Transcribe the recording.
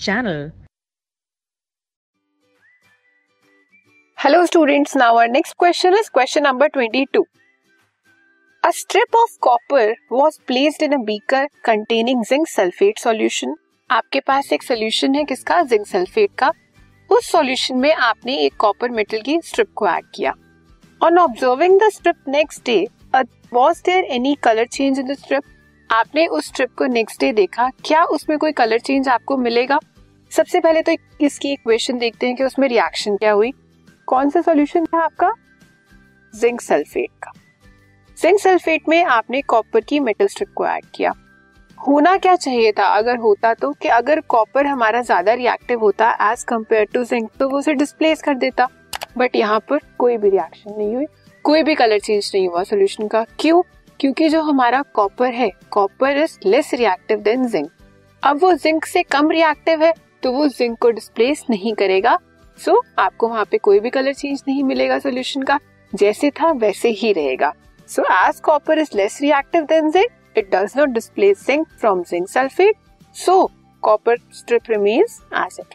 channel. Hello students, now our next question is question number 22. A strip of copper was placed in a beaker containing zinc sulfate solution. आपके पास एक solution है किसका zinc sulphate का उस solution में आपने एक कॉपर मेटल की स्ट्रिप को ऐड किया on observing the strip next day was there any colour change in the strip आपने उस स्ट्रिप को नेक्स्ट डे देखा? क्या उसमें कोई कलर चेंज आपको मिलेगा? सबसे पहले तो इसकी इक्वेशन देखते हैं कि उसमें रिएक्शन क्या हुई। कौन सा सॉल्यूशन था आपका? जिंक सल्फेट का। जिंक सल्फेट में आपने कॉपर की मेटल स्ट्रिप को ऐड किया। होना क्या चाहिए था? अगर होता तो कि अगर कॉपर हमारा ज़्यादा रिएक्टिव होता एज कंपेयर टू जिंक तो वो उसे डिस्प्लेस कर देता। बट यहाँ पर कोई भी रिएक्शन नहीं हुई। कोई भी कलर चेंज नहीं हुआ सोल्यूशन का। क्यों? क्योंकि जो हमारा कॉपर है copper is less reactive than zinc अब वो जिंक से कम रिएक्टिव है तो वो जिंक को डिस्प्लेस नहीं करेगा। सो so, आपको वहाँ पे कोई भी कलर चेंज नहीं मिलेगा सोल्यूशन का। जैसे था वैसे ही रहेगा। So as copper is less reactive than zinc it does not displace zinc from zinc sulphate so copper strip remains as it